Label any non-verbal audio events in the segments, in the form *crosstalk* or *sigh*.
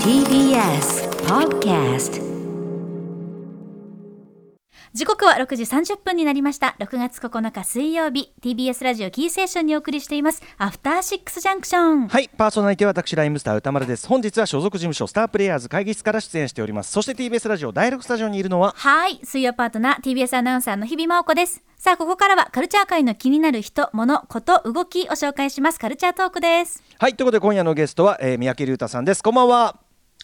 TBS Podcast 時刻は6時30分になりました。6月9日水曜日 TBS ラジオキーセーションにお送りしています。アフターシックスジャンクション。はいパーソナリティは私ライムスター歌丸です。本日は所属事務所スタープレイヤーズ会議室から出演しております。そして TBS ラジオ第6スタジオにいるのは？はい水曜パートナー TBS アナウンサーの日々真央子です。さあここからはカルチャー界の気になる人物こと動きを紹介します。カルチャートークです。はいということで今夜のゲストは、えー、三宅龍太さんです。こんばんは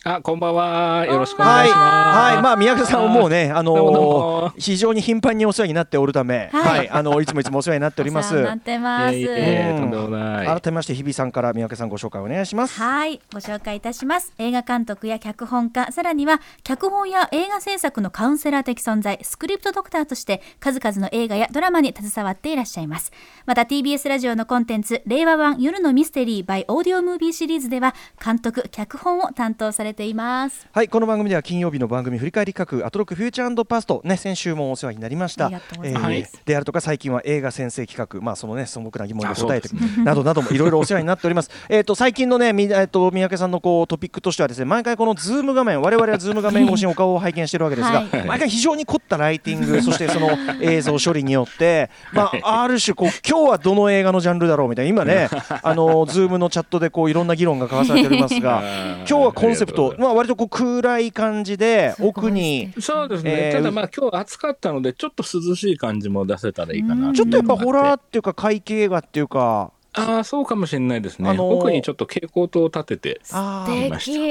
あ、こんばんは。よろしくお願いします。はい、はい、まあ三宅さんはもうね、あのどうもどうもー、非常に頻繁にお世話になっておるため、ははいい、あのいつもいつもお世話になっております。お世話になってます、いえいえとんでもない。改めまして日比さんから三宅さんご紹介お願いします。はい、ご紹介いたします。映画監督や脚本家、さらには脚本や映画制作のカウンセラー的存在、スクリプトドクターとして数々の映画やドラマに携わっていらっしゃいます。また TBS ラジオのコンテンツ、令和版夜のミステリー by オーディオムービーシリーズでは監督、脚本を担当されています。はい、この番組では金曜日の番組振り返り各アトロックフューチャーパストね先週もお世話になりました。ありがとうございますえーであるとか最近は映画先生企画まあそのね素朴な疑問に答えてなどなどもいろいろお世話になっております。*laughs* えっと最近のねみえっと三宅さんのこうトピックとしてはですね毎回このズーム画面我々はズーム画面越しにお顔を拝見しているわけですが、はい毎回非常に凝ったライティング *laughs* そしてその映像処理によって *laughs* まあある種こう今日はどの映画のジャンルだろうみたいな今ねあのズームのチャットでこういろんな議論が交わされておりますが。今日はコンセプト、まあ割とこう暗い感じで奥にそうですね。えーただまあ今日暑かったのでちょっと涼しい感じも出せたらいいかな。ちょっとやっぱホラーー。っていうか怪奇映画っていうかああそうかもしれないですね。あのー奥にちょっと蛍光灯を立てて。あ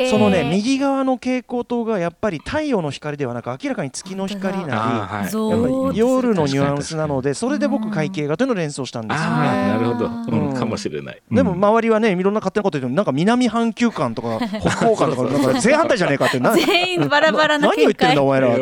そのね右側の蛍光灯がやっぱり太陽の光ではなく明らかに月の光なはい。ゾりやっぱーッり夜のニュアンスなのでそれで僕怪奇映画というのを連想したんですよああね。なるほど。うんうんかもしれない。でもうん周りはねいろんな勝手なこと言ってもなんか南半球感とか北欧感とかなんか正反対じゃねえかってな全員バラバラな何を言ってんだお前らは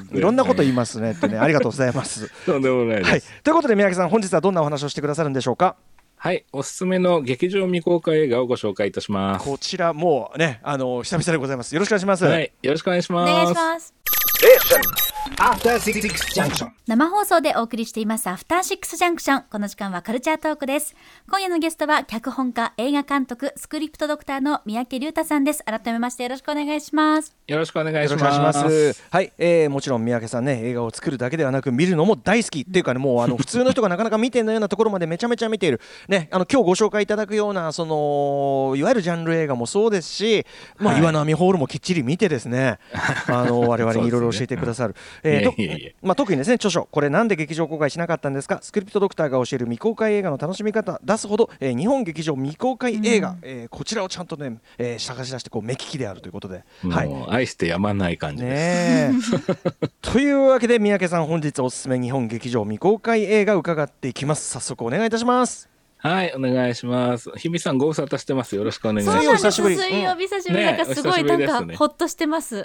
っていろんなこと言いますねってねありがとうございます。*laughs* とんでもないです。はい、ということで三宅さん本日はどんなお話をしてくださるんでしょうか？はい、おすすめの劇場未公開映画をご紹介いたします。こちらもうねあの久々でございますよろしくお願いします、はい、よろしくお願いしおます。願いします。After Six Junction. 生放送でお送りしていますアフターシックスジャンクションこの時間はカルチャートークです。今夜のゲストは脚本家映画監督スクリプトドクターの三宅龍太さんです。改めましてよろしくお願いします。よろしくお願いします。はい、えーもちろん三宅さんね映画を作るだけではなく見るのも大好きっていうかねもうあの普通の人がなかなか見てないようなところまでめちゃめちゃ見ている。ねあの今日ご紹介いただくようなそのいわゆるジャンル映画もそうですし、まあはい岩波ホールもきっちり見てですね。*laughs* あの我々にいろいろ教えてくださる、えーまあ特にですね著書これなんで劇場公開しなかったんですか？スクリプトドクターが教える未公開映画の楽しみ方出すほど、えー日本劇場未公開映画、えーこちらをちゃんとね、えー探し出してこう目利きであるということで、はい。愛してやまない感じです。ねえ。*laughs* というわけで三宅さん本日おすすめ日本劇場未公開映画伺っていきます。早速お願いいたしますはい、お願いします。日比さんご無沙汰してます。よろしくお願いします。水曜久しぶり水曜日久しぶり、うんなんかすごいねなんかお久しぶりですねほっとしてます *laughs*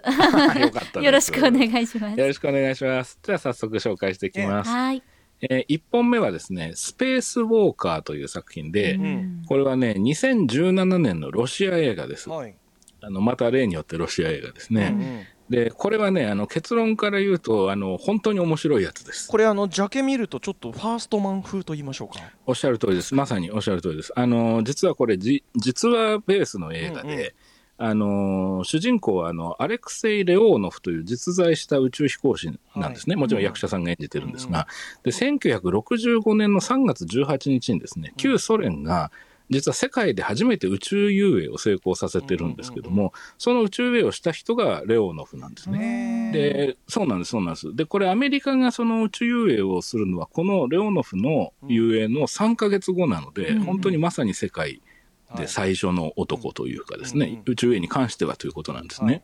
よろしくお願いしますよろしくお願いします。じゃあ早速紹介していきます。はいえ1本目はですね、スペースウォーカーという作品で、んこれはね、2017年のロシア映画です。はい、あのまた例によってロシア映画ですね。うんで、これはね、あの結論から言うと、あの本当に面白いやつです。これあのジャケ見るとちょっとファーストマン風と言いましょうかおっしゃる通りです。まさにおっしゃる通りです。あの、実はこれ、じ実話ベースの映画で、あの、主人公は、あの、アレクセイ・レオーノフという実在した宇宙飛行士なんですね。もちろん役者さんが演じてるんですが、で、1965年の3月18日にですね、旧ソ連が、実は世界で初めて宇宙遊泳を成功させてるんですけども、その宇宙遊泳をした人がレオーノフなんですね。で、そうなんです、そうなんです。で、これアメリカがその宇宙遊泳をするのは、このレオノフの遊泳の3ヶ月後なので、本当にまさに世界で最初の男というかですね、宇宙遊泳に関してはということなんですね。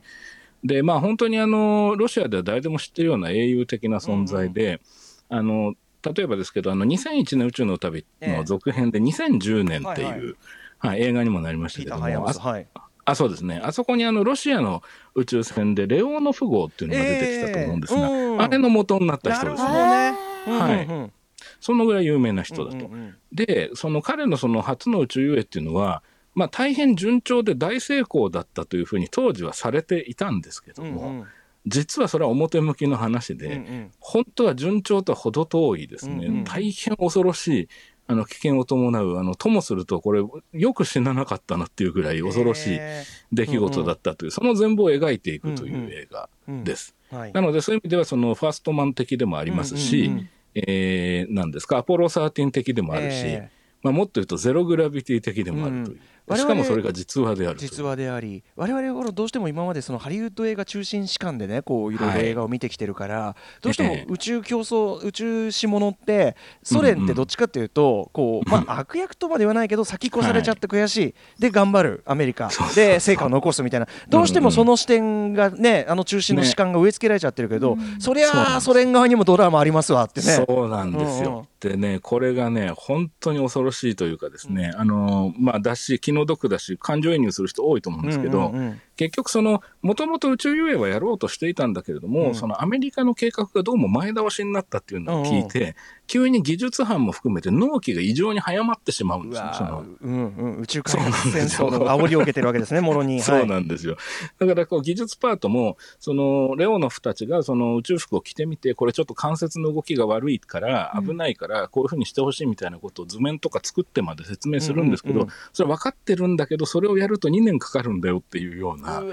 で、まあ本当にあの、ロシアでは誰でも知ってるような英雄的な存在で、あの、例えばですけど、あの、2001年宇宙の旅の続編で2010年っていう、はいはい。はい、映画にもなりましたけども、あスはい。あ、そうですね。あそこにあの、ロシアの宇宙船でレオーノフ号っていうのが出てきたと思うんですが、えーうん。あれの元になった人です。ね。ね。はいうんうん。そのぐらい有名な人だと。うんうんうん。で、その彼のその初の宇宙遊泳っていうのは、まあ大変順調で大成功だったというふうに当時はされていたんですけども、うんうん実はそれは表向きの話で、うんうん。本当は順調とは程遠いですね、うんうん。大変恐ろしいあの危険を伴うあのともするとこれよく死ななかったなっていうぐらい恐ろしいへ出来事だったという、その全貌を描いていくという映画ーです。なのでそういう意味ではそのファーストマン的でもありますし、うんうんうんえーなんですかアポロ13的でもあるし、えまあ、もっと言うとゼログラビティ的でもあるという、うんしかもそれが実話である実話であり我々はどうしても今までそのハリウッド映画中心視観でねこういろいろはい。映画を見てきてるから、どうしてもええ。宇宙競争宇宙史ものってソ連ってどっちかっていうとこう、まあ、悪役とまではないけど先越されちゃって悔しい、で頑張るアメリカ。で成果を残すみたいな。どうしてもその視点がねあの中心のね。視観が植え付けられちゃってるけど、そりゃソ連側にもドラマありますわってね。そうなんですよ。うんうんでね、これがね、本当に恐ろしいというかですね、あの、まあ、だし、気の毒だし、感情移入する人多いと思うんですけど、うんうんうん。結局その、もともと宇宙遊泳はやろうとしていたんだけれども、うん。そのアメリカの計画がどうも前倒しになったっていうのを聞いて、急に技術班も含めて納期が異常に早まってしまうんうですよ。そのうんうん、宇宙開発戦ですよ争の煽りを受けてるわけですね、もろに。*laughs* そうなんですよ。だからこう技術パートも、そのレオノフたちがその宇宙服を着てみて、これちょっと関節の動きが悪いから、危ないから、こういうふうにしてほしいみたいなことを図面とか作ってまで説明するんですけどうんうんうん、それ分かってるんだけど、それをやると2年かかるんだよっていうような。う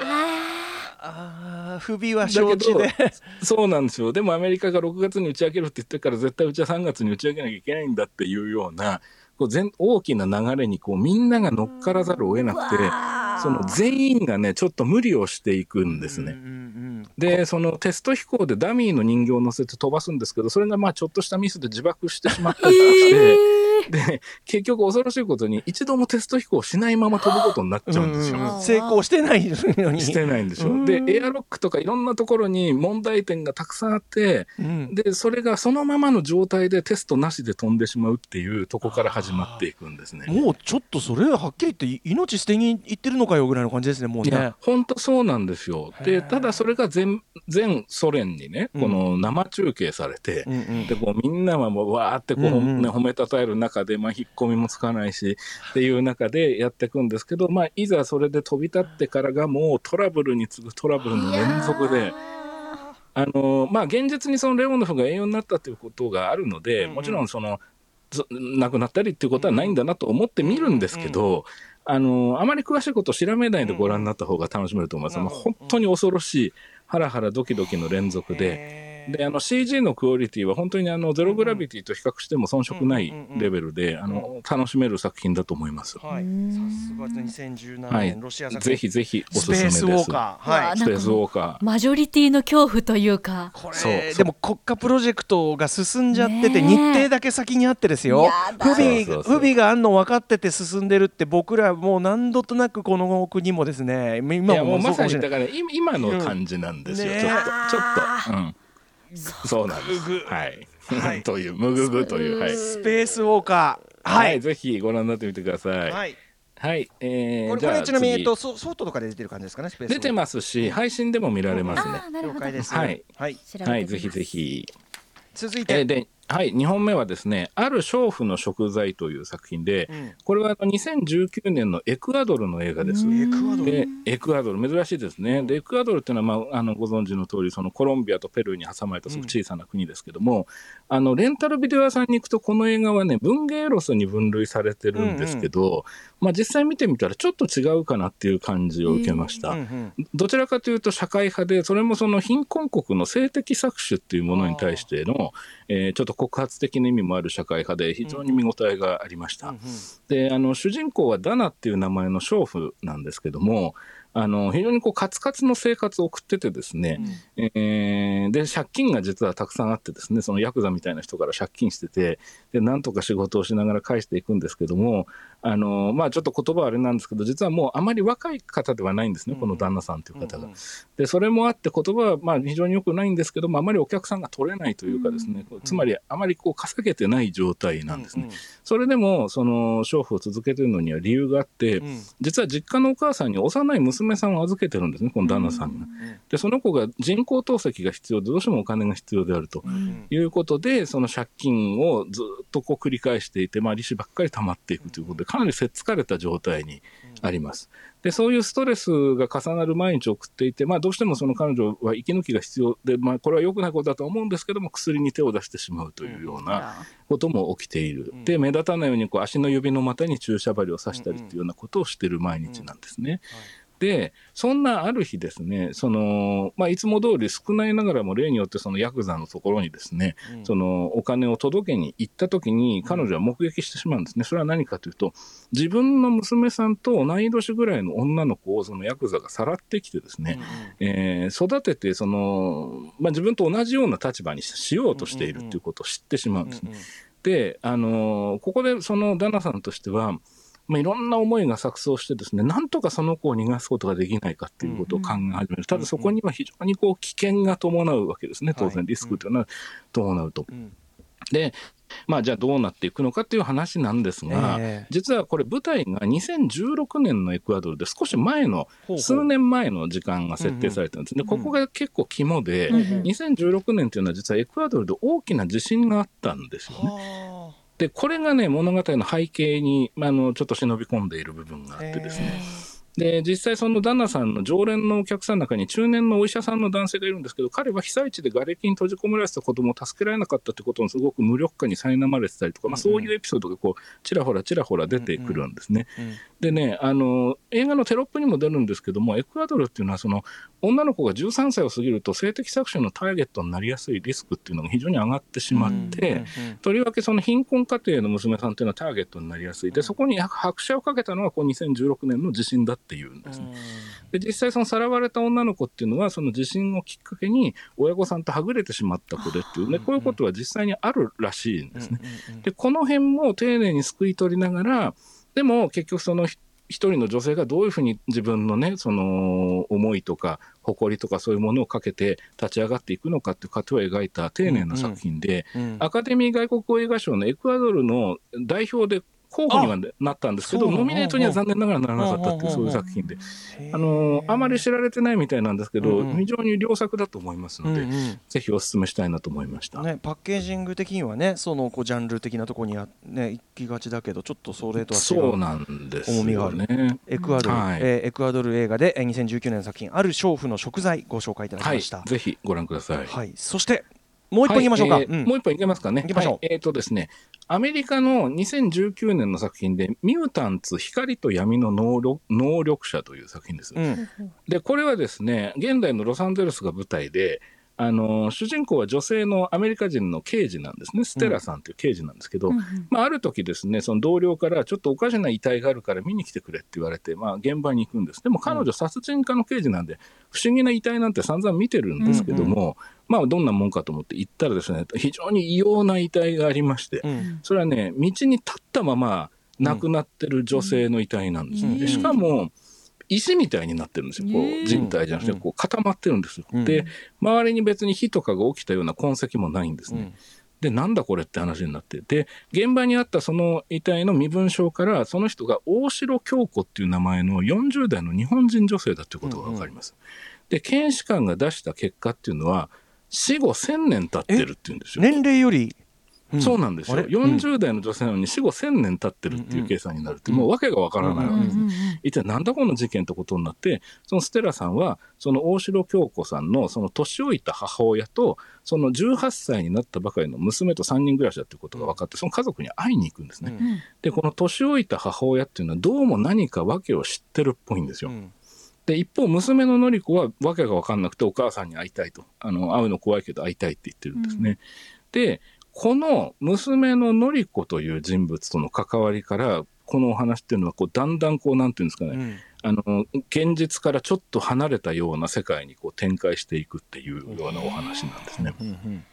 わあー不備はだ承知で。そうなんですよ。でもアメリカが6月に打ち上げるって言ってるから、絶対うちは3月に打ち上げなきゃいけないんだっていうような、こう全大きな流れにこうみんなが乗っからざるを得なくて、その全員がね、ちょっと無理をしていくんですね。うんうんうんで、そのテスト飛行でダミーの人形を乗せて飛ばすんですけど、それがまあちょっとしたミスで自爆してしまったりして、で、結局恐ろしいことに一度もテスト飛行しないまま飛ぶことになっちゃうんですよ。うんうん成功してないのに。してないんですよ。うんで、エアロックとかいろんなところに問題点がたくさんあって、うんで、それがそのままの状態でテストなしで飛んでしまうっていうとこから始まっていくんですね。もうちょっとそれはっきり言って命捨てにいってるのかよぐらいの感じですね、もうねいや。、本当そうなんですよ。で、ただそれが全、全ソ連にね、この生中継されて、うんうんで、こうみんなはもうわーってこう、うんうんね、褒めたたえる中で、まあ、引っ込みもつかないし、っていう中でやっていくんですけど、まあ、いざそれで飛び立ってからがもうトラブルに次ぐトラブルの連続で、あのまあ、現実にそのレオノフが栄養になったということがあるので、うんうんもちろんそのず亡くなったりっていうことはないんだなと思って見るんですけど、あのあまり詳しいことを調べないでご覧になった方が楽しめると思います。うん本当に恐ろしいハラハラドキドキの連続で。であの CG のクオリティは本当にあのゼログラビティと比較しても遜色ないレベルであの楽しめる作品だと思います。はい、さすが2017年、はい。ロシア作、ぜひぜひおスペすすめです。ースウォーカー。はい。スペースウォーカー。マジョリティの恐怖というか。こそうそう。れでも国家プロジェクトが進んじゃってて、日程だけ先にあってですよ。不備不備があんの分かってて進んでるって僕らもう何度となくこの国もですね。い今もやもうまさにだから、ね、今今の感じなんですよ、うんねちょっとちょっと、うん、そうなんです。はい、はい。*laughs* というむぐぐというはい、スペースウォーカー。は、はいい、ぜひご覧になってみてください。はい、はい、えー、これこれちなみに、えっ次と、ソソフトとかで出てる感じですかね？出てますし配信でも見られますね。あ、ーなるほど。了解です。はい。はい、はいぜひぜひ。続いて、えーで、はい、2本目はですね、ある娼婦の食材という作品で、うん。これはあの2019年のエクアドルの映画です。エクアドル。でエクアドル、珍しいですね。で、エクアドルっていうのは、まあ、あのご存知の通り、そのコロンビアとペルーに挟まれたすごく小さな国ですけども、あのレンタルビデオ屋さんに行くと、この映画はね、文芸ロスに分類されてるんですけど、まあ、実際見てみたら、ちょっと違うかなっていう感じを受けました。うんうんどちらかというと社会派で、それもその貧困国の性的搾取っていうものに対しての、えーちょっと告発的な意味もある社会派で、非常に見応えがありました。で、あの、主人公はダナっていう名前の娼婦なんですけども、あの、非常にこう、カツカツの生活を送っててですね、えーで、借金が実はたくさんあってですね、そのヤクザみたいな人から借金してて、で、なんとか仕事をしながら返していくんですけども、あの、まあちょっと言葉はあれなんですけど、実はもうあまり若い方ではないんですね、この旦那さんという方が。で、それもあって言葉はまあ非常に良くないんですけども、あまりお客さんが取れないというかですね、つまりあまりこう稼げてない状態なんですね。それでも、その、娼婦を続けてるのには理由があって、うん実は実家のお母さんに幼い娘さんを預けてるんですね、この旦那さんが。で、その子が人工透析が必要で、どうしてもお金が必要であると。うんいうことで、その借金をずっとこう繰り返していて、まあ、利子ばっかり溜まっていくということで、かなりせっつかれた状態にあります。で、そういうストレスが重なる毎日を送っていて、まあどうしてもその彼女は息抜きが必要で、まあこれは良くないことだと思うんですけども、薬に手を出してしまうというようなことも起きている。で、目立たないようにこう足の指の股に注射針を刺したりっていうようなことをしている毎日なんですね。で、そんなある日ですね、その、まあ、いつも通り少ないながらも例によってそのヤクザのところにですね、そのお金を届けに行った時に彼女は目撃してしまうんですね。それは何かというと、自分の娘さんと同い年ぐらいの女の子をそのヤクザがさらってきてですね、えー育てて、その、まあ、自分と同じような立場にしようとしているということを知ってしまうんですね。で、あのーここでその旦那さんとしては、まあ、いろんな思いが錯綜してですね、なんとかその子を逃がすことができないかっていうことを考え始める。ただそこには非常にこう危険が伴うわけですね、当然リスクというのは。伴うと。で、まあじゃあどうなっていくのかっていう話なんですが、ええ。実はこれ舞台が2016年のエクアドルで少し前の、数年前の時間が設定されてるんですね。んここが結構肝で、うんうん。2016年っていうのは実はエクアドルで大きな地震があったんですよね。で、これがね、物語の背景に、まあの、ちょっと忍び込んでいる部分があってですね。で、実際その旦那さんの常連のお客さんの中に中年のお医者さんの男性がいるんですけど、彼は被災地で瓦礫に閉じ込められてた子供を助けられなかったってことのすごく無力感に苛まれてたりとか、まあそういうエピソードがこう、ちらほらちらほら出てくるんですね。でね、あの、映画のテロップにも出るんですけども、エクアドルっていうのは、その、女の子が13歳を過ぎると性的搾取のターゲットになりやすいリスクっていうのが非常に上がってしまって、とりわけその貧困家庭の娘さんっていうのはターゲットになりやすい。で、そこに拍車をかけたのは、こう2016年の地震だっていうんですね。で、実際そのさらわれた女の子っていうのは、その地震をきっかけに親御さんとはぐれてしまった子でっていうね、こういうことは実際にあるらしいんですね。で、この辺も丁寧に救い取りながら、でも結局そのひ一人の女性がどういうふうに自分のね、その思いとか誇りとかそういうものをかけて立ち上がっていくのかっていう過程を描いた丁寧な作品で、アカデミー外国語映画賞のエクアドルの代表で候補にはなったんですけど、ノミネートには残念ながらならなかったっていう、そういう作品で。あのあまり知られてないみたいなんですけど、非常に良作だと思いますので、ぜひお勧めしたいなと思いました。ね、パッケージング的にはねそのこうジャンル的なところにはね行きがちだけどちょっとそれとは違そううなんです重みがある。よね。エクアドル、はい。えーエクアドル映画でえー2019年の作品ある娼婦の食材ご紹介いただきはい、ました、ぜひご覧ください。はい。そしてもう一本いきましょうか、はいえーうんもう一本いけますかね。行きましょうはいえっ、とですね、アメリカの2019年の作品で、ミュータンツ光と闇の能力能力者という作品です。うんで、これはですね、現代のロサンゼルスが舞台で、あの主人公は女性のアメリカ人の刑事なんですね。ステラさんという刑事なんですけど、まあ、ある時ですね、その同僚から、ちょっとおかしな遺体があるから見に来てくれって言われて、まあ、現場に行くんです。でも彼女、殺人家の刑事なんで、不思議な遺体なんて散々見てるんですけども、まあ、どんなもんかと思って行ったらですね、非常に異様な遺体がありまして、うんそれはね、道に立ったまま亡くなってる女性の遺体なんですね。でしかも、石みたいになってるんですよ。こう人体じゃなくて、こう固まってるんですよ。うんで、周りに別に火とかが起きたような痕跡もないんですね。うんで、なんだこれって話になって。で、現場にあったその遺体の身分証から、その人が大城京子っていう名前の40代の日本人女性だということがわかります。で、検視官が出した結果っていうのは、死後1000年経ってるっていうんですよ。年齢より、んそうなんですよ。あれ？40代の女性なのに死後1000年経ってるっていう計算になるって、もう訳がわからないわけですね。一体なんだこの事件ってことになって、そのステラさんは、その大城京子さんのその年老いた母親と、その18歳になったばかりの娘と3人暮らしだっていうことが分かって、その家族に会いに行くんですね。うんで、この年老いた母親っていうのはどうも何か訳を知ってるっぽいんですよ。うんで、一方、娘ののり子は訳が分かんなくてお母さんに会いたいと。あの、会うの怖いけど会いたいって言ってるんですね。で、この娘ののり子という人物との関わりから、このお話っていうのは、こう、だんだんこう、なんていうんですかね、うんあの、現実からちょっと離れたような世界にこう展開していくっていうようなお話なんですね。うん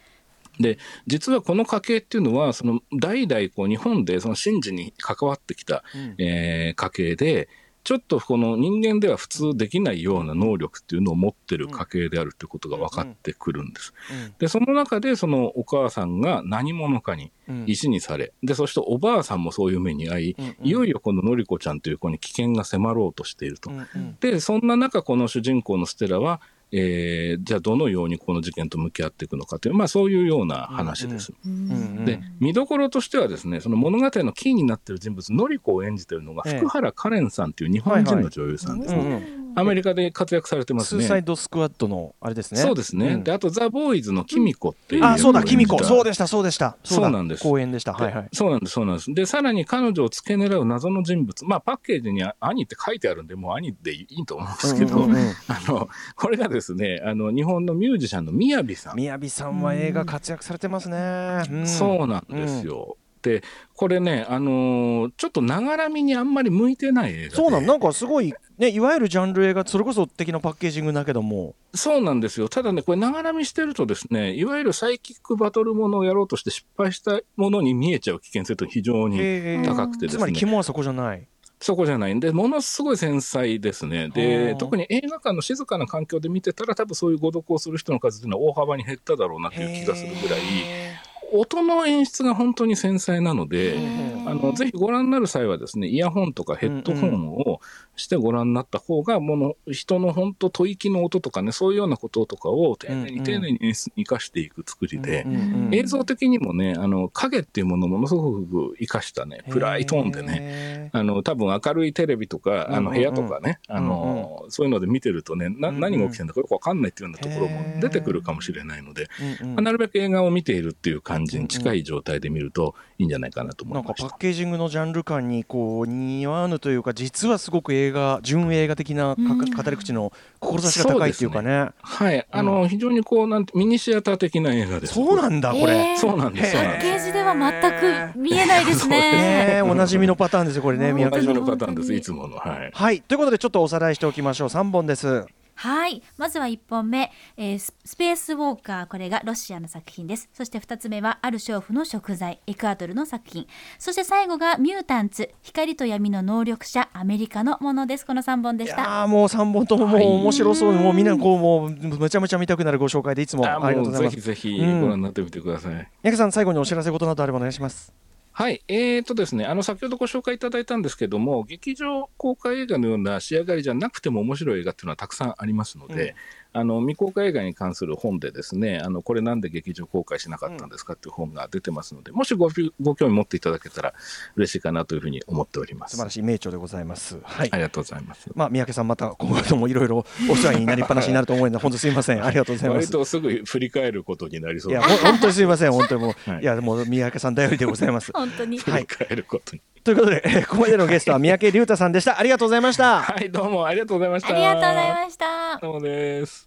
で、実はこの家系っていうのは、その代々こう日本でその神事に関わってきた、うんえー家系で、ちょっとこの人間では普通できないような能力っていうのを持ってる家系であるってことが分かってくるんです。で、その中でそのお母さんが何者かにうん石にされ、で、そしておばあさんもそういう目に遭い、いよいよこののりこちゃんという子に危険が迫ろうとしていると。で、そんな中、この主人公のステラは、えーじゃあどのようにこの事件と向き合っていくのかという、まあ、そういうような話です。うんうんで見どころとしてはですねその物語のキーになっている人物のり子を演じているのがええ。福原カレンさんという日本人の女優さんですね、アメリカで活躍されてますね。スーサイドスクワットのあれですね。そうですね、ん。であとザ・ボーイズのキミコっていう、あそうだキミコ。そうででしたそうでした。そうなんです。公演でした。はいはい。そうなんです、そうなんです。で、さらに彼女を付け狙う謎の人物、まあ、パッケージに兄って書いてあるんで、もう兄でいいと思うんですけど、*laughs* あの、これがですね、あの、日本のミュージシャンのみやびさん。宮城さんは映画活躍されてますね、うんそうなんですよ。で、これね、あのーちょっとながらみにあんまり向いてない映画で。そうなんなんかすごいねいわゆるジャンル映画それこそ的なパッケージングだけどもそうなんですよ。ただね、これ、ながらみしてるとですね、いわゆるサイキックバトルものをやろうとして失敗したものに見えちゃう危険性と非常に高くてですね。つまり肝はそこじゃないそこじゃない。んで、ものすごい繊細ですね。はであ、特に映画館の静かな環境で見てたら、多分そういう誤読をする人の数っていうのは大幅に減っただろうなという気がするぐらい、へ音の演出が本当に繊細なので、ーあのぜひご覧になる際はですね、イヤホンとかヘッドホンをしてご覧になった方が、もの人の本当吐息の音とかね、そういうようなこととかを丁寧に丁寧に演出に生かしていく作りで、映像的にもね、あの影っていうものをものすごく生かしたね、暗いトーンでね、ねあの多分明るいテレビとか、あの部屋とかね、あのそういうので見てるとね、な何が起きてるんだかよくわかんないっていうようなところも出てくるかもしれないので、まあなるべく映画を見ているっていう感じに近い状態で見るといいんじゃないかなと思ないんかました。パッケージングのジャンル感にこう似合わぬというか実はすごく映画純映画的なかうん語り口の志が高いっていうかねはい、あの、非常にこうなんてミニシアター的な映画です。そうなんだこれ、えーそうなんです。パッケージでは全く見えないですね。*laughs* ねえおなじみのパターンですよこれね *laughs* 宮同川さんじようなパターンです。いつもの。はい。はいということでちょっとおさらいしておきましょう3本ですはい。まずは1本目、えーススペースウォーカー。これがロシアの作品です。そして2つ目は、ある娼婦の食材、エクアドルの作品。そして最後が、ミュータンツ、光と闇の能力者、アメリカのものです。この3本でいした。やーもう3本とももう面白そうでもうみんなこうもうめちゃめちゃ見たくなるご紹介でいつもあありがとうございますぜひぜひうんご覧になってみてください。宮家さん最後にお知らせ事などあればお願いしますはい、えーとですね、あの先ほどご紹介いただいたんですけども、劇場公開映画のような仕上がりじゃなくても面白い映画っていうのはたくさんありますので、あの未公開映画に関する本でですね、あのこれなんで劇場公開しなかったんですかっていう本が出てますので、もしごご興味持っていただけたら嬉しいかなというふうに思っております。素晴らしい名著でございますはいありがとうございます。まあ三宅さんまた今後ともいろいろお世話になりっぱなしになると思うので本当すいませんありがとうございます割とすぐ振り返ることになりそういやです。ほ本当にすいません本当にもう、はいい、やもう三宅さん頼りでございます本当に。はい振り返ることに。ということで、えーここまでのゲストは三宅龍太さんでしたありがとうございましたはい、どうもありがとうございました。ありがとうございました。どうもです。